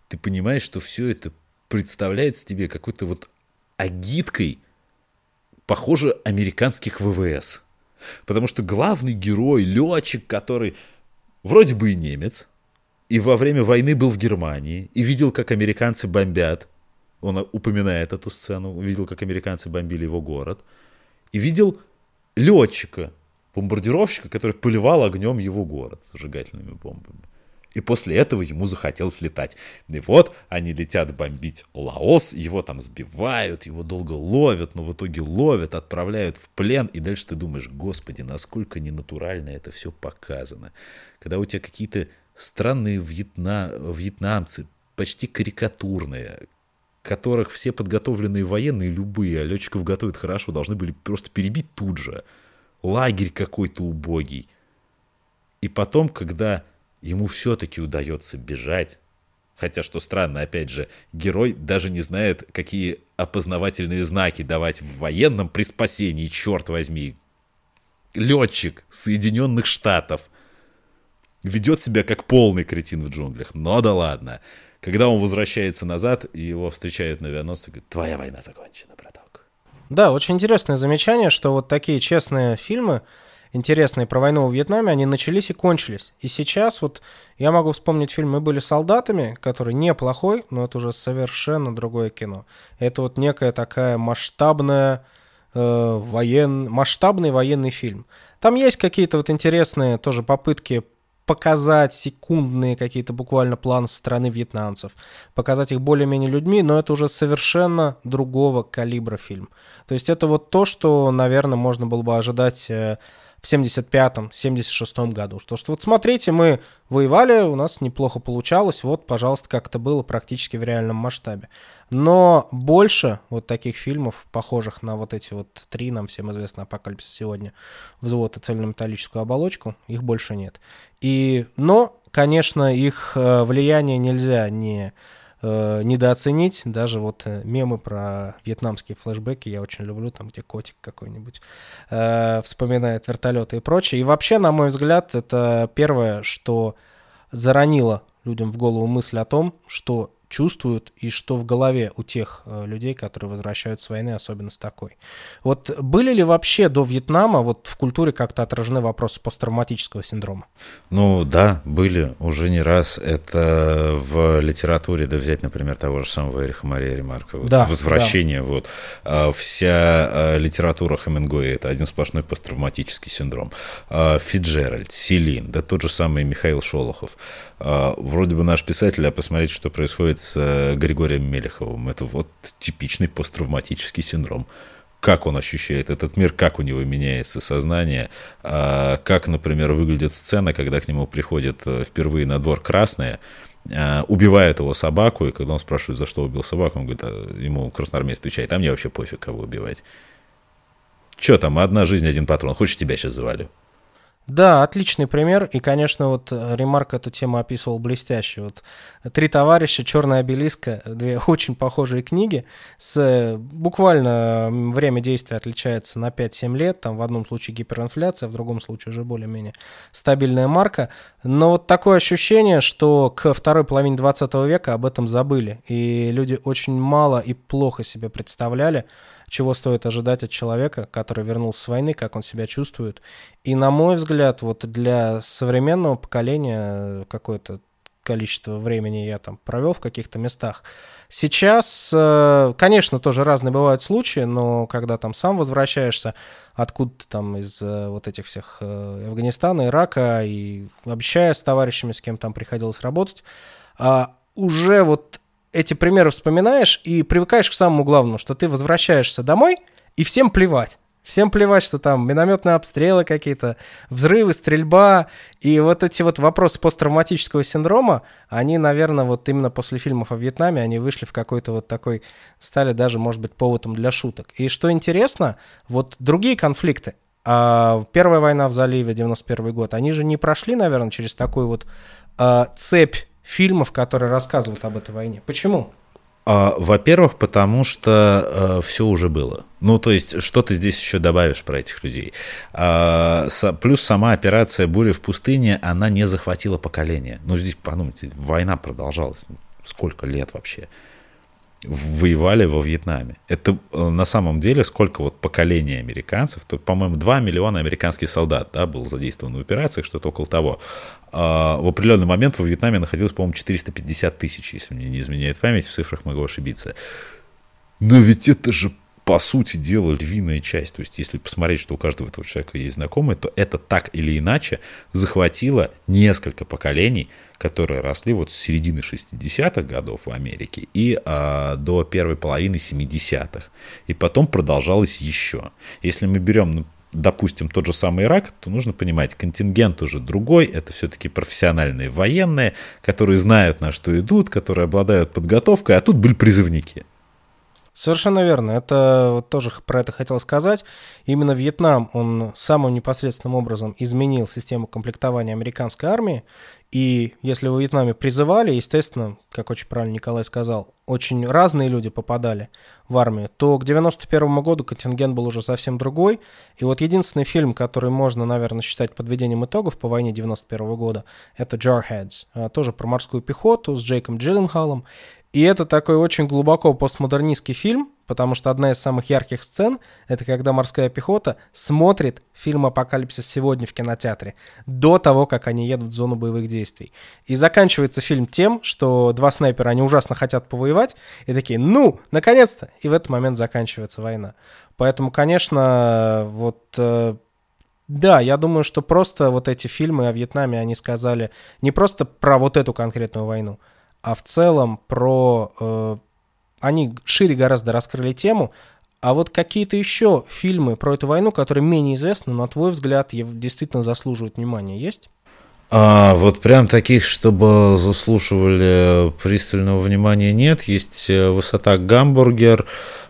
ты понимаешь, что все это представляется тебе какой-то вот агиткой, похоже, американских ВВС. Потому что главный герой, летчик, который вроде бы и немец, и во время войны был в Германии, и видел, как американцы бомбят. Он упоминает эту сцену, видел, как американцы бомбили его город. И видел летчика, бомбардировщика, который поливал огнем его город зажигательными бомбами. И после этого ему захотелось летать. И вот они летят бомбить Лаос, его там сбивают, его долго ловят, но в итоге ловят, отправляют в плен. И дальше ты думаешь, господи, насколько ненатурально это все показано. Когда у тебя какие-то странные вьетна... вьетнамцы, почти карикатурные, которых все подготовленные военные, любые, а летчиков готовят хорошо, должны были просто перебить тут же. Лагерь какой-то убогий. И потом, когда ему все-таки удается бежать, хотя, что странно, опять же, герой даже не знает, какие опознавательные знаки давать в военном при спасении, черт возьми. Летчик Соединенных Штатов – ведет себя как полный кретин в джунглях. Но да ладно. Когда он возвращается назад, и его встречают на авианосцы, говорит, твоя война закончена, браток. Да, очень интересное замечание, что вот такие честные фильмы, интересные про войну в Вьетнаме, они начались и кончились. И сейчас вот я могу вспомнить фильм «Мы были солдатами», который неплохой, но это уже совершенно другое кино. Это вот некая такая масштабная э, воен... масштабный военный фильм. Там есть какие-то вот интересные тоже попытки показать секундные какие-то буквально планы со стороны вьетнамцев, показать их более-менее людьми, но это уже совершенно другого калибра фильм. То есть это вот то, что, наверное, можно было бы ожидать э, в 75-м, 76-м году. Что, что вот смотрите, мы воевали, у нас неплохо получалось, вот, пожалуйста, как это было практически в реальном масштабе. Но больше вот таких фильмов, похожих на вот эти вот три, нам всем известно, «Апокалипсис сегодня», «Взвод» и «Цельнометаллическую оболочку», их больше нет. И, но, конечно, их э, влияние нельзя не э, недооценить. Даже вот э, мемы про вьетнамские флешбеки я очень люблю, там, где котик какой-нибудь э, вспоминает вертолеты и прочее. И вообще, на мой взгляд, это первое, что заронило людям в голову мысль о том, что чувствуют и что в голове у тех э, людей, которые возвращаются с войны, особенно с такой. Вот были ли вообще до Вьетнама вот в культуре как-то отражены вопросы посттравматического синдрома? Ну да, были уже не раз. Это в литературе, да взять, например, того же самого Эриха Мария Ремарка. Вот, да, возвращение, да. вот. А, вся а, литература Хемингуэя — это один сплошной посттравматический синдром. А, Фиджеральд, Селин, да тот же самый Михаил Шолохов. Вроде бы наш писатель, а посмотрите, что происходит с э, Григорием Мелеховым. Это вот типичный посттравматический синдром. Как он ощущает этот мир, как у него меняется сознание, а, как, например, выглядит сцена, когда к нему приходит э, впервые на двор красные, а, убивает его собаку, и когда он спрашивает, за что убил собаку, он говорит, а ему красноармеец отвечает, а мне вообще пофиг, кого убивать. Че там, одна жизнь, один патрон, хочешь тебя сейчас завалю? Да, отличный пример. И, конечно, вот э, Ремарк эту тему описывал блестяще. Вот «Три товарища», «Черная обелиска», две очень похожие книги. С, э, буквально время действия отличается на 5-7 лет. Там в одном случае гиперинфляция, в другом случае уже более-менее стабильная марка. Но вот такое ощущение, что к второй половине 20 века об этом забыли. И люди очень мало и плохо себе представляли, чего стоит ожидать от человека, который вернулся с войны, как он себя чувствует. И, на мой взгляд, вот для современного поколения какое-то количество времени я там провел в каких-то местах. Сейчас, э, конечно, тоже разные бывают случаи, но когда там сам возвращаешься откуда-то там из э, вот этих всех э, Афганистана, Ирака, и общаясь с товарищами, с кем там приходилось работать, а уже вот эти примеры вспоминаешь и привыкаешь к самому главному, что ты возвращаешься домой, и всем плевать. Всем плевать, что там минометные обстрелы какие-то, взрывы, стрельба. И вот эти вот вопросы посттравматического синдрома, они, наверное, вот именно после фильмов о Вьетнаме, они вышли в какой-то вот такой, стали даже, может быть, поводом для шуток. И что интересно, вот другие конфликты, а Первая война в заливе, 91 год, они же не прошли, наверное, через такую вот а, цепь фильмов, которые рассказывают об этой войне. Почему? А, во-первых, потому что э, все уже было. Ну, то есть, что ты здесь еще добавишь про этих людей? А, с, плюс сама операция «Буря в пустыне», она не захватила поколение. Ну, здесь, подумайте, война продолжалась. Сколько лет вообще? Воевали во Вьетнаме. Это э, на самом деле сколько вот поколений американцев, то, по-моему, 2 миллиона американских солдат да, было задействовано в операциях, что-то около того. А в определенный момент во Вьетнаме находилось, по-моему, 450 тысяч, если мне не изменяет память, в цифрах могу ошибиться. Но ведь это же по сути дела, львиная часть. То есть, если посмотреть, что у каждого этого человека есть знакомые, то это так или иначе захватило несколько поколений, которые росли вот с середины 60-х годов в Америке и а, до первой половины 70-х. И потом продолжалось еще. Если мы берем ну, допустим, тот же самый Ирак, то нужно понимать, контингент уже другой, это все-таки профессиональные военные, которые знают, на что идут, которые обладают подготовкой, а тут были призывники. Совершенно верно. Это вот тоже про это хотел сказать. Именно Вьетнам, он самым непосредственным образом изменил систему комплектования американской армии. И если во Вьетнаме призывали, естественно, как очень правильно Николай сказал, очень разные люди попадали в армию, то к 91 году контингент был уже совсем другой. И вот единственный фильм, который можно, наверное, считать подведением итогов по войне 91 года, это Jarheads. А, тоже про морскую пехоту с Джейком Джилленхалом. И это такой очень глубоко постмодернистский фильм, потому что одна из самых ярких сцен — это когда морская пехота смотрит фильм «Апокалипсис сегодня» в кинотеатре до того, как они едут в зону боевых действий. И заканчивается фильм тем, что два снайпера, они ужасно хотят повоевать, и такие «ну, наконец-то!» И в этот момент заканчивается война. Поэтому, конечно, вот... Э, да, я думаю, что просто вот эти фильмы о Вьетнаме, они сказали не просто про вот эту конкретную войну, а в целом про... Э, они шире гораздо раскрыли тему, а вот какие-то еще фильмы про эту войну, которые менее известны, на твой взгляд, действительно заслуживают внимания, есть? А, вот прям таких, чтобы заслуживали пристального внимания, нет. Есть э, «Высота Гамбургер»,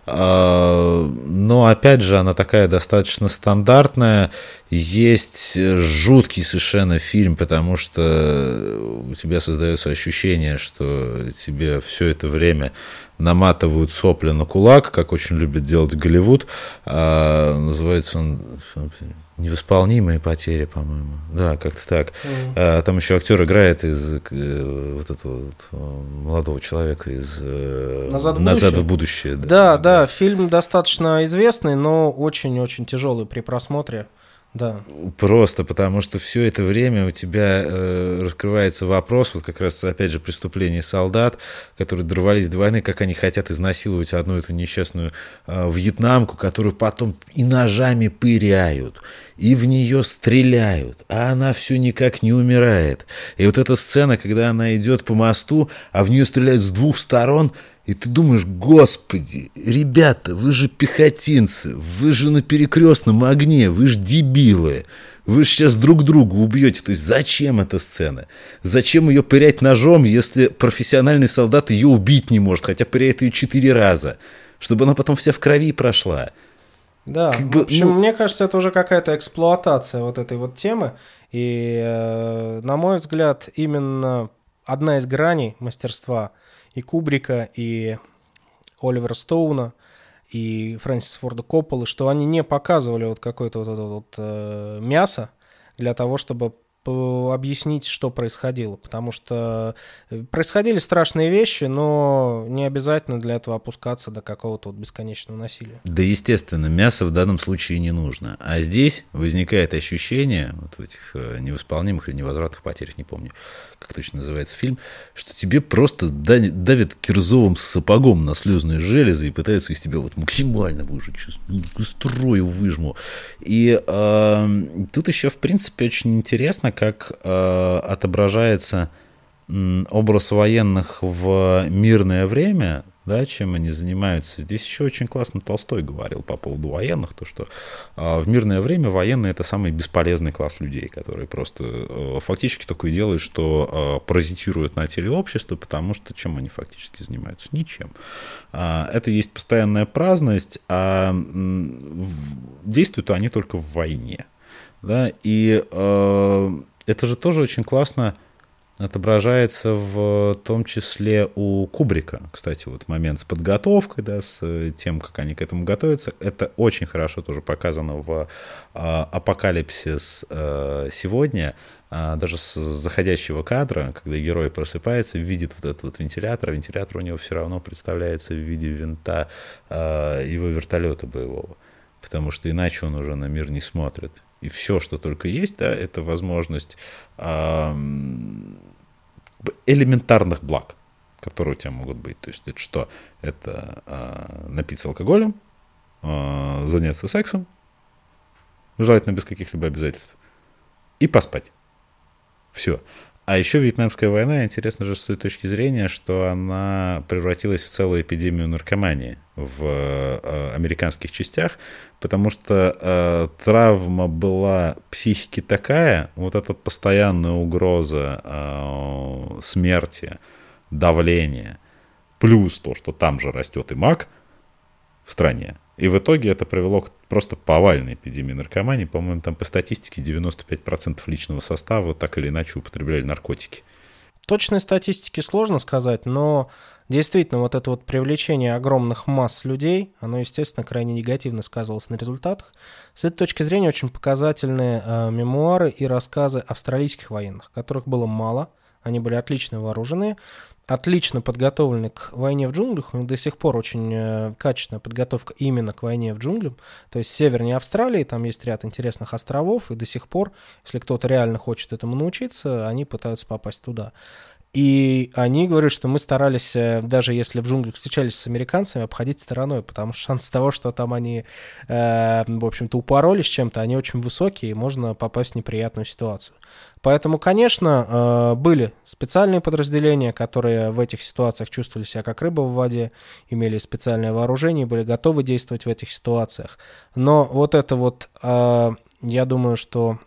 а, но опять же она такая достаточно стандартная. Есть жуткий совершенно фильм, потому что у тебя создается ощущение, что тебе все это время наматывают сопли на кулак, как очень любит делать Голливуд. А, называется он невосполнимые потери, по-моему. Да, как-то так. Mm-hmm. А, там еще актер играет из э, вот этого вот, э, молодого человека из э, Назад в Назад будущее. в будущее да. Да, да, фильм достаточно известный, но очень-очень тяжелый при просмотре. Да. Просто потому, что все это время у тебя э, раскрывается вопрос, вот как раз, опять же, преступление солдат, которые дорвались до как они хотят изнасиловать одну эту несчастную э, вьетнамку, которую потом и ножами пыряют, и в нее стреляют, а она все никак не умирает. И вот эта сцена, когда она идет по мосту, а в нее стреляют с двух сторон – и ты думаешь, господи, ребята, вы же пехотинцы, вы же на перекрестном огне, вы же дебилы. Вы же сейчас друг друга убьете. То есть зачем эта сцена? Зачем ее пырять ножом, если профессиональный солдат ее убить не может, хотя пыряет ее четыре раза, чтобы она потом вся в крови прошла? Да, как в общем, ну... мне кажется, это уже какая-то эксплуатация вот этой вот темы. И, э, на мой взгляд, именно одна из граней мастерства – и Кубрика, и Оливера Стоуна, и Фрэнсиса Форда Копполы, что они не показывали вот какое-то вот это вот э, мясо для того, чтобы объяснить, что происходило, потому что э, происходили страшные вещи, но не обязательно для этого опускаться до какого-то вот бесконечного насилия. Да, естественно, мясо в данном случае не нужно. А здесь возникает ощущение, вот в этих э, невосполнимых или невозвратных потерях, не помню, как точно называется фильм, что тебе просто давят кирзовым сапогом на слезные железы и пытаются из тебя вот максимально выжить, строю выжму. И э, тут еще, в принципе, очень интересно, как э, отображается образ военных в мирное время, да, чем они занимаются. Здесь еще очень классно Толстой говорил по поводу военных, то что э, в мирное время военные это самый бесполезный класс людей, которые просто э, фактически только и делают, что э, паразитируют на теле общества, потому что чем они фактически занимаются? Ничем. Э, это есть постоянная праздность, а э, действуют они только в войне. Да, и э, это же тоже очень классно отображается в том числе у Кубрика. Кстати, вот момент с подготовкой, да, с тем, как они к этому готовятся, это очень хорошо тоже показано в а, «Апокалипсис а, сегодня», а, даже с заходящего кадра, когда герой просыпается, видит вот этот вот вентилятор, а вентилятор у него все равно представляется в виде винта а, его вертолета боевого, потому что иначе он уже на мир не смотрит и все, что только есть, да, это возможность э, элементарных благ, которые у тебя могут быть. То есть это что? Это э, напиться алкоголем, э, заняться сексом, желательно без каких-либо обязательств, и поспать. Все. А еще Вьетнамская война, интересно же с той точки зрения, что она превратилась в целую эпидемию наркомании в э, американских частях, потому что э, травма была психики такая, вот эта постоянная угроза э, смерти, давления, плюс то, что там же растет и маг в стране, и в итоге это привело к просто повальной эпидемии наркомании. По-моему, там по статистике 95% личного состава так или иначе употребляли наркотики. Точной статистики сложно сказать, но действительно вот это вот привлечение огромных масс людей, оно, естественно, крайне негативно сказывалось на результатах. С этой точки зрения очень показательные э, мемуары и рассказы австралийских военных, которых было мало, они были отлично вооружены, отлично подготовлены к войне в джунглях. У них до сих пор очень э, качественная подготовка именно к войне в джунглях. То есть севернее Австралии, там есть ряд интересных островов, и до сих пор, если кто-то реально хочет этому научиться, они пытаются попасть туда. И они говорят, что мы старались, э, даже если в джунглях встречались с американцами, обходить стороной, потому что шанс того, что там они, э, в общем-то, упоролись чем-то, они очень высокие, и можно попасть в неприятную ситуацию. Поэтому, конечно, э, были специальные подразделения, которые в этих ситуациях чувствовали себя как рыба в воде, имели специальное вооружение, были готовы действовать в этих ситуациях. Но вот это вот, э, я думаю, что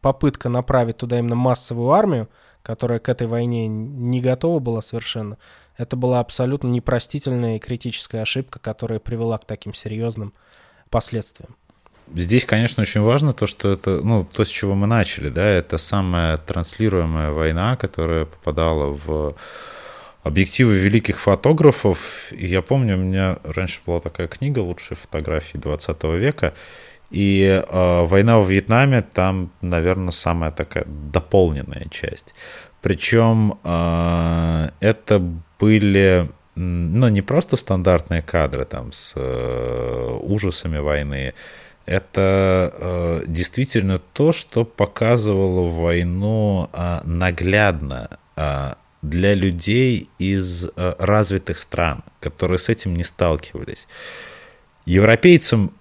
попытка направить туда именно массовую армию, которая к этой войне не готова была совершенно, это была абсолютно непростительная и критическая ошибка, которая привела к таким серьезным последствиям. Здесь, конечно, очень важно то, что это, ну, то, с чего мы начали, да, это самая транслируемая война, которая попадала в объективы великих фотографов. И я помню, у меня раньше была такая книга «Лучшие фотографии 20 века», и э, война в Вьетнаме там, наверное, самая такая дополненная часть. Причем э, это были ну, не просто стандартные кадры там с э, ужасами войны, это э, действительно то, что показывало войну э, наглядно э, для людей из э, развитых стран, которые с этим не сталкивались. Европейцам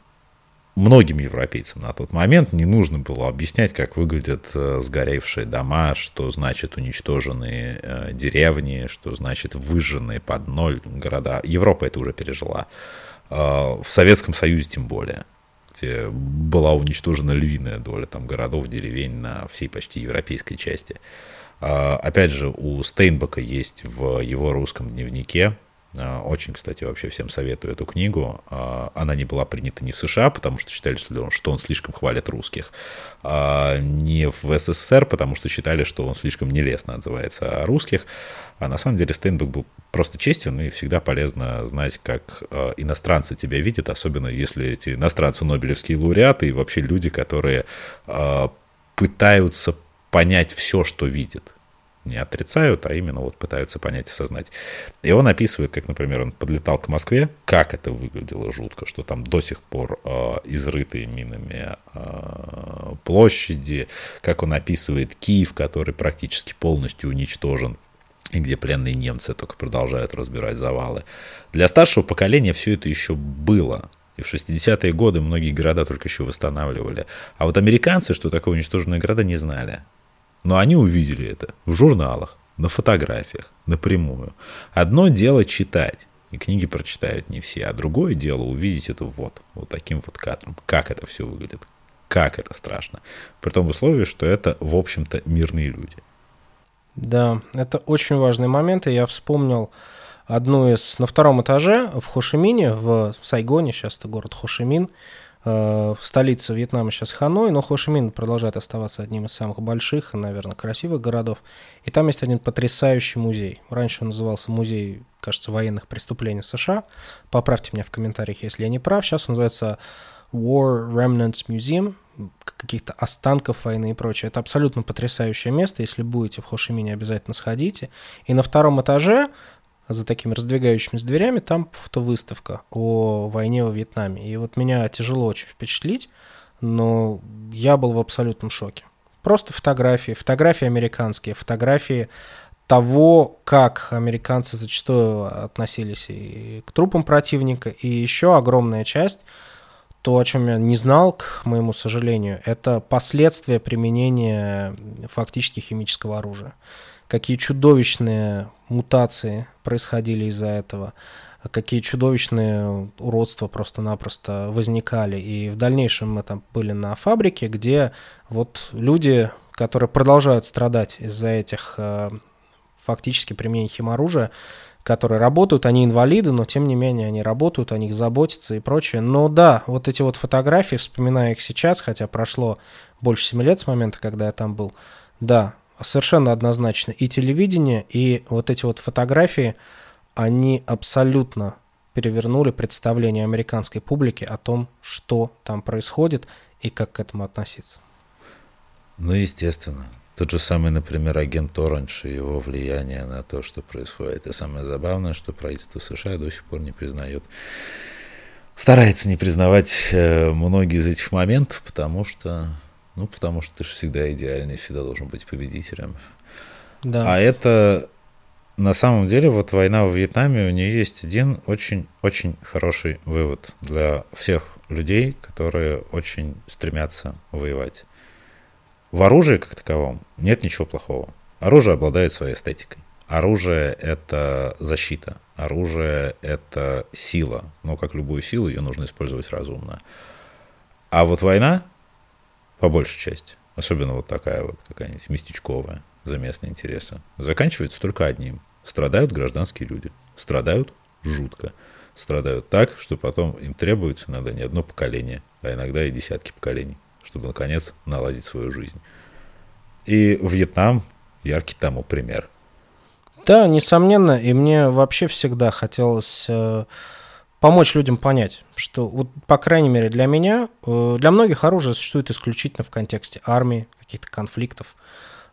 многим европейцам на тот момент не нужно было объяснять, как выглядят э, сгоревшие дома, что значит уничтоженные э, деревни, что значит выжженные под ноль города. Европа это уже пережила. Э, в Советском Союзе тем более где была уничтожена львиная доля там, городов, деревень на всей почти европейской части. Опять же, у Стейнбека есть в его русском дневнике очень, кстати, вообще всем советую эту книгу. А, она не была принята не в США, потому что считали, что он слишком хвалит русских, а не в СССР, потому что считали, что он слишком нелестно отзывается о русских. А на самом деле Стейнбек был просто честен, и всегда полезно знать, как а, иностранцы тебя видят, особенно если эти иностранцы Нобелевские лауреаты и вообще люди, которые пытаются понять все, что видят не отрицают, а именно вот пытаются понять и осознать. И он описывает, как, например, он подлетал к Москве, как это выглядело жутко, что там до сих пор э, изрытые минами э, площади, как он описывает Киев, который практически полностью уничтожен, и где пленные немцы только продолжают разбирать завалы. Для старшего поколения все это еще было. И в 60-е годы многие города только еще восстанавливали. А вот американцы, что такое уничтоженные города, не знали. Но они увидели это в журналах, на фотографиях, напрямую. Одно дело читать, и книги прочитают не все, а другое дело увидеть это вот, вот таким вот кадром, как это все выглядит, как это страшно. При том условии, что это, в общем-то, мирные люди. Да, это очень важный момент, и я вспомнил одну из... На втором этаже в Хошимине, в Сайгоне, сейчас это город Хошимин, столица Вьетнама сейчас Ханой, но Хошимин продолжает оставаться одним из самых больших и, наверное, красивых городов. И там есть один потрясающий музей. Раньше он назывался музей, кажется, военных преступлений США. Поправьте меня в комментариях, если я не прав. Сейчас он называется War Remnants Museum, каких-то останков войны и прочее. Это абсолютно потрясающее место. Если будете в Хошимине, обязательно сходите. И на втором этаже за такими раздвигающимися дверями, там фотовыставка о войне во Вьетнаме. И вот меня тяжело очень впечатлить, но я был в абсолютном шоке. Просто фотографии, фотографии американские, фотографии того, как американцы зачастую относились и к трупам противника, и еще огромная часть, то, о чем я не знал, к моему сожалению, это последствия применения фактически химического оружия какие чудовищные мутации происходили из-за этого, какие чудовищные уродства просто-напросто возникали. И в дальнейшем мы там были на фабрике, где вот люди, которые продолжают страдать из-за этих э, фактически применения химоружия, которые работают, они инвалиды, но тем не менее они работают, о них заботятся и прочее. Но да, вот эти вот фотографии, вспоминая их сейчас, хотя прошло больше 7 лет с момента, когда я там был, да, совершенно однозначно. И телевидение, и вот эти вот фотографии, они абсолютно перевернули представление американской публики о том, что там происходит и как к этому относиться. Ну, естественно. Тот же самый, например, агент Оранж и его влияние на то, что происходит. И самое забавное, что правительство США до сих пор не признает, старается не признавать э, многие из этих моментов, потому что ну, потому что ты же всегда идеальный, всегда должен быть победителем. Да. А это на самом деле вот война в Вьетнаме, у нее есть один очень-очень хороший вывод для всех людей, которые очень стремятся воевать. В оружии как таковом нет ничего плохого. Оружие обладает своей эстетикой. Оружие — это защита. Оружие — это сила. Но как любую силу, ее нужно использовать разумно. А вот война по большей части. Особенно вот такая вот какая-нибудь местечковая за местные интересы. Заканчивается только одним. Страдают гражданские люди. Страдают жутко. Страдают так, что потом им требуется иногда не одно поколение, а иногда и десятки поколений, чтобы наконец наладить свою жизнь. И Вьетнам яркий тому пример. Да, несомненно, и мне вообще всегда хотелось э, помочь людям понять, что, вот, по крайней мере, для меня, э, для многих оружие существует исключительно в контексте армии, каких-то конфликтов.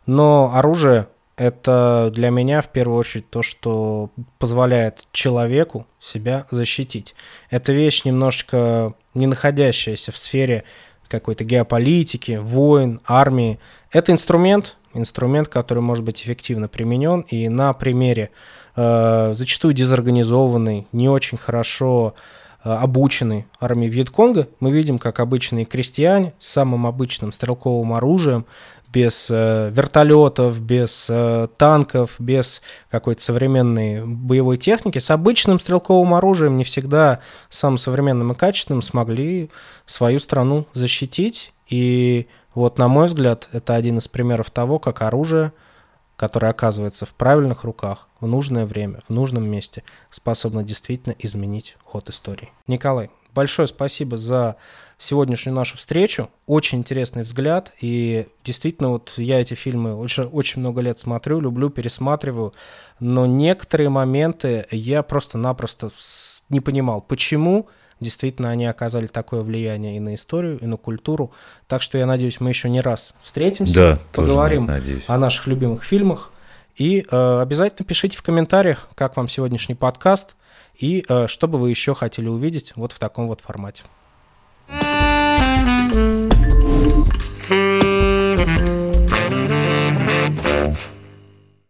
Но оружие это для меня в первую очередь то, что позволяет человеку себя защитить. Это вещь немножечко не находящаяся в сфере какой-то геополитики, войн, армии. Это инструмент, инструмент, который может быть эффективно применен, и на примере э, зачастую дезорганизованной, не очень хорошо э, обученной армии Вьетконга мы видим, как обычные крестьяне с самым обычным стрелковым оружием без э, вертолетов, без э, танков, без какой-то современной боевой техники, с обычным стрелковым оружием, не всегда самым современным и качественным, смогли свою страну защитить. И вот, на мой взгляд, это один из примеров того, как оружие, которое оказывается в правильных руках, в нужное время, в нужном месте, способно действительно изменить ход истории. Николай, большое спасибо за сегодняшнюю нашу встречу. Очень интересный взгляд. И действительно, вот я эти фильмы очень, очень много лет смотрю, люблю, пересматриваю. Но некоторые моменты я просто-напросто не понимал, почему действительно они оказали такое влияние и на историю, и на культуру. Так что я надеюсь, мы еще не раз встретимся, да, поговорим о наших любимых фильмах. И э, обязательно пишите в комментариях, как вам сегодняшний подкаст и э, что бы вы еще хотели увидеть вот в таком вот формате. Música